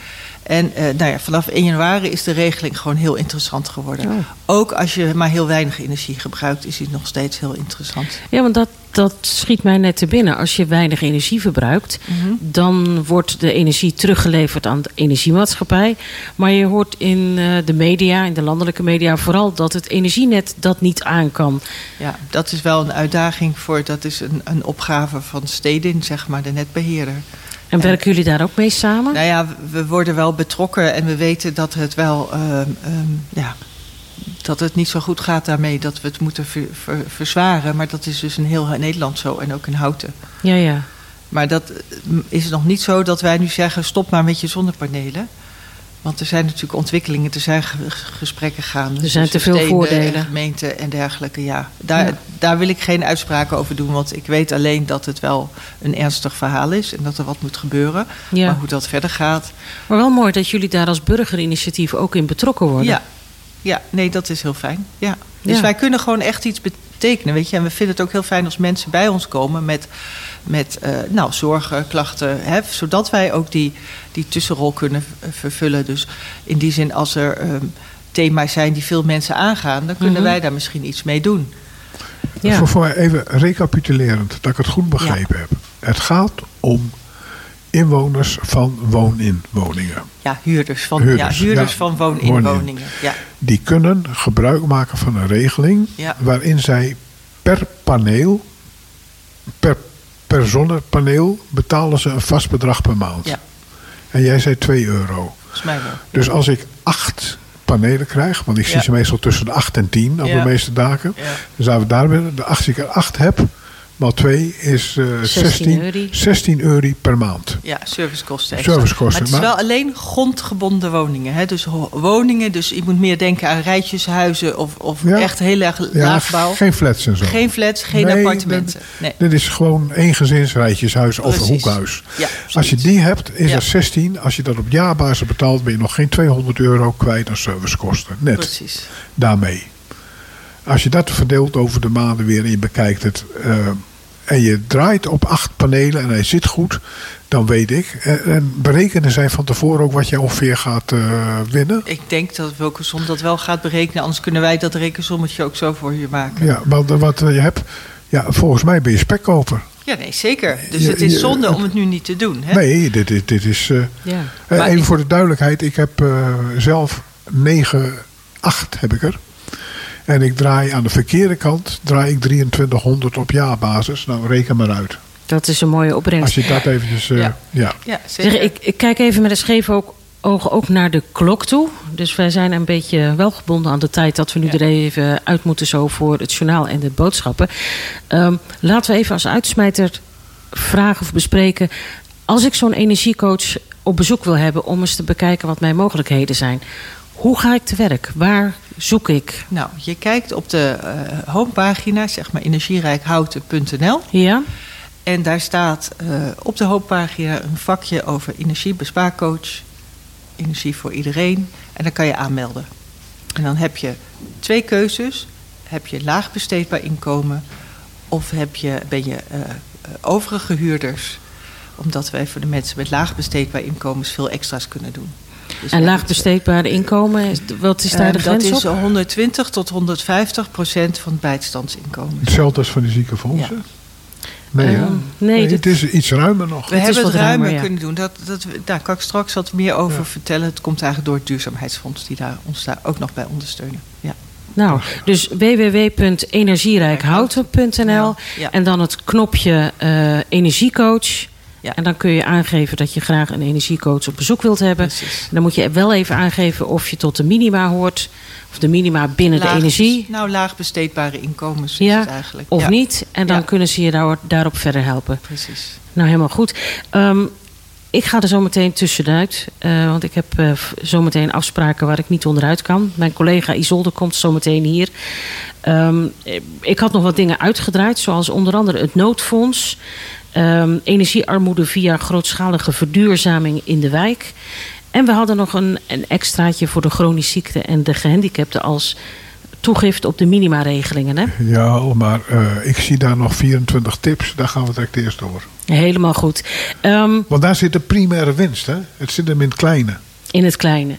En eh, nou ja, vanaf 1 januari is de regeling gewoon heel interessant geworden. Oh. Ook als je maar heel weinig energie gebruikt, is die nog steeds heel interessant. Ja, want dat, dat schiet mij net te binnen. Als je weinig energie verbruikt, Mhm. dan wordt de energie teruggeleverd aan de energiemaatschappij. Maar je hoort in eh, de media, in de landelijke media, vooral dat het energienet dat niet aan kan. Ja, dat is wel een uitdaging voor, dat is een, een opgave van Stedin, zeg maar, de netbeheerder. En werken jullie daar ook mee samen? Nou ja, we worden wel betrokken en we weten dat het wel, ehm, ehm, ja, dat het niet zo goed gaat daarmee, dat we het moeten ver- ver- verzwaren. Maar dat is dus in heel Nederland zo en ook in Houten. Ja, ja. Maar dat eh, is nog niet zo dat wij nu zeggen, stop maar met je zonnepanelen. Want er zijn natuurlijk ontwikkelingen, er zijn ge- gesprekken gaande. Er zijn te veel voordelen. En gemeenten en dergelijke, ja. Daar, Ja. daar wil ik geen uitspraken over doen, want ik weet alleen dat het wel een ernstig verhaal is en dat er wat moet gebeuren. Ja. Maar hoe dat verder gaat, Maar wel mooi dat jullie daar als burgerinitiatief ook in betrokken worden. ja. ja, nee, dat is heel fijn. Ja. Dus Ja. wij kunnen gewoon echt iets betekenen, weet je. En we vinden het ook heel fijn als mensen bij ons komen met, met eh, nou, zorgen, klachten, hè, zodat wij ook die, die tussenrol kunnen v- vervullen. Dus in die zin, als er ehm, thema's zijn die veel mensen aangaan, dan kunnen Mhm. wij daar misschien iets mee doen. Ja. voor, voor mij even recapitulerend, dat ik het goed begrepen heb. Het gaat om inwoners van woon-in woningen. Ja, huurders van, Huurders, ja, huurders ja. van woon-in Woon-in. woningen. Ja, Die kunnen gebruik maken van een regeling Ja. waarin zij per paneel, per, per zonnepaneel, betalen ze een vast bedrag per maand. ja En jij zei 2 euro. volgens mij wel. Dus als ik acht panelen krijg, want ik zie ze meestal tussen de 8 en 10 op de meeste daken. Dus laten we daar de als ik er 8 heb, maal 2 is eh 16, euro. 16 euro per maand. Ja, servicekosten. extra. Servicekosten, Maar het is wel alleen grondgebonden woningen. Hè? Dus woningen, dus je moet meer denken aan rijtjeshuizen of, of Ja. echt heel erg Ja, laagbouw. geen flats en zo. Geen flats, geen Nee, appartementen. Nee. Dit is gewoon eengezinsrijtjeshuis of een hoekhuis. Ja, Als je die hebt, is Ja. dat 16. Als je dat op jaarbasis betaalt, ben je nog geen 200 euro kwijt aan servicekosten. Net Precies. daarmee. Als je dat verdeelt over de maanden weer en je bekijkt het. eh, en je draait op acht panelen en hij zit goed, dan weet ik. En, en berekenen zij van tevoren ook wat je ongeveer gaat eh, winnen? Ik denk dat Wilkensom dat wel gaat berekenen. Anders kunnen wij dat rekensommetje ook zo voor je maken. Ja, want eh, wat je hebt, ja, volgens mij ben je spekkoper. Ja, nee, zeker. Dus het is zonde om het nu niet te doen. Hè? Nee, dit, dit, dit is. eh, Ja. even ik- voor de duidelijkheid, ik heb zelf 9, 8 heb ik er. En ik draai aan de verkeerde kant draai ik 2300 op jaarbasis. Nou, reken maar uit. Dat is een mooie opbrengst. Als je dat eventjes... eh, Ja. ja. Ja, zeker. Zeg, ik, ik kijk even met een scheef ook, ogen ook naar de klok toe. Dus wij zijn een beetje wel gebonden aan de tijd dat we nu Ja. er even uit moeten zo voor het journaal en de boodschappen. Ehm, laten we even als uitsmijter vragen of bespreken. Als ik zo'n energiecoach op bezoek wil hebben om eens te bekijken wat mijn mogelijkheden zijn. Hoe ga ik te werk? Waar zoek ik? Nou, je kijkt op de eh, homepagina, zeg maar energierijkhouten.nl. Ja? En daar staat eh, op de homepagina een vakje over energiebespaarcoach. Energie voor iedereen. En dan kan je aanmelden. En dan heb je twee keuzes. Heb je laag besteedbaar inkomen of heb je, ben je eh, overige huurders? Omdat wij voor de mensen met laag besteedbaar inkomens veel extra's kunnen doen. Dus En laag besteedbare inkomen, wat is daar de grens Dat is op? 120 tot 150 procent van het bijstandsinkomen. Hetzelfde als van de ziekenfondsen? Nee? Ehm, nee, dit- het is iets ruimer nog. We Het is hebben wat het ruimer ruimer, ja. kunnen doen. Dat, dat, daar kan ik straks wat meer over vertellen. Het komt eigenlijk door het duurzaamheidsfonds die daar, ons daar ook nog bij ondersteunen. Ja. Nou, dus www.energierijkhouten.nl Ja. en dan het knopje eh, energiecoach. Ja. En dan kun je aangeven dat je graag een energiecoach op bezoek wilt hebben. Precies. Dan moet je wel even aangeven of je tot de minima hoort. Of de minima binnen Laag- de energie. Nou, laag besteedbare inkomens is het eigenlijk. Of Ja, niet. En dan Ja. kunnen ze je daar, daarop verder helpen. Precies. Nou, helemaal goed. Ehm, ik ga er zo meteen tussenuit. eh, want ik heb eh, v- zometeen afspraken waar ik niet onderuit kan. Mijn collega Isolde komt zometeen hier. Ehm, eh, ik had nog wat dingen uitgedraaid. Zoals onder andere het noodfonds. Ehm, energiearmoede via grootschalige verduurzaming in de wijk. En we hadden nog een, een extraatje voor de chronisch ziekte en de gehandicapten als toegift op de minimaregelingen. Hè? Ja, maar eh, ik zie daar nog 24 tips. Daar gaan we direct eerst door. Helemaal goed. Ehm, Want daar zit de primaire winst. Hè? Het zit hem in het kleine. in het kleine.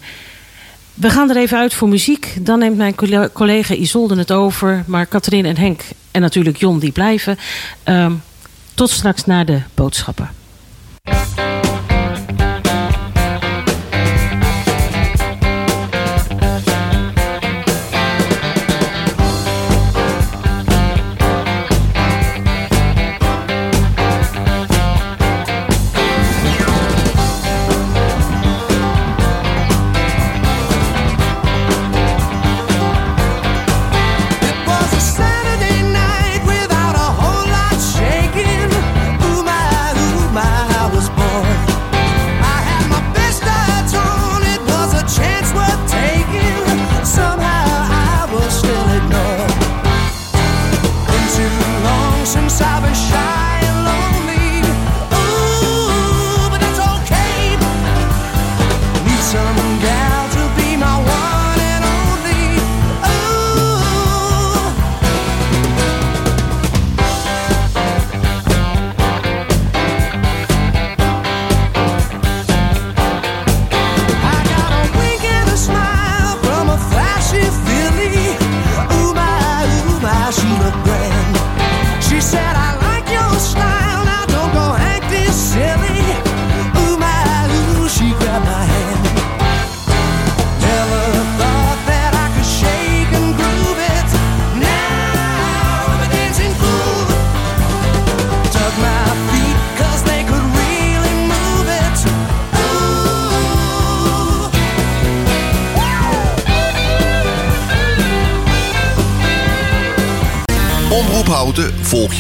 We gaan er even uit voor muziek. Dan neemt mijn colle- collega Isolde het over. Maar Katrien en Henk en natuurlijk Jon die blijven. Ehm, tot straks na de boodschappen.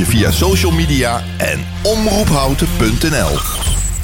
Via social media en omroephouten.nl.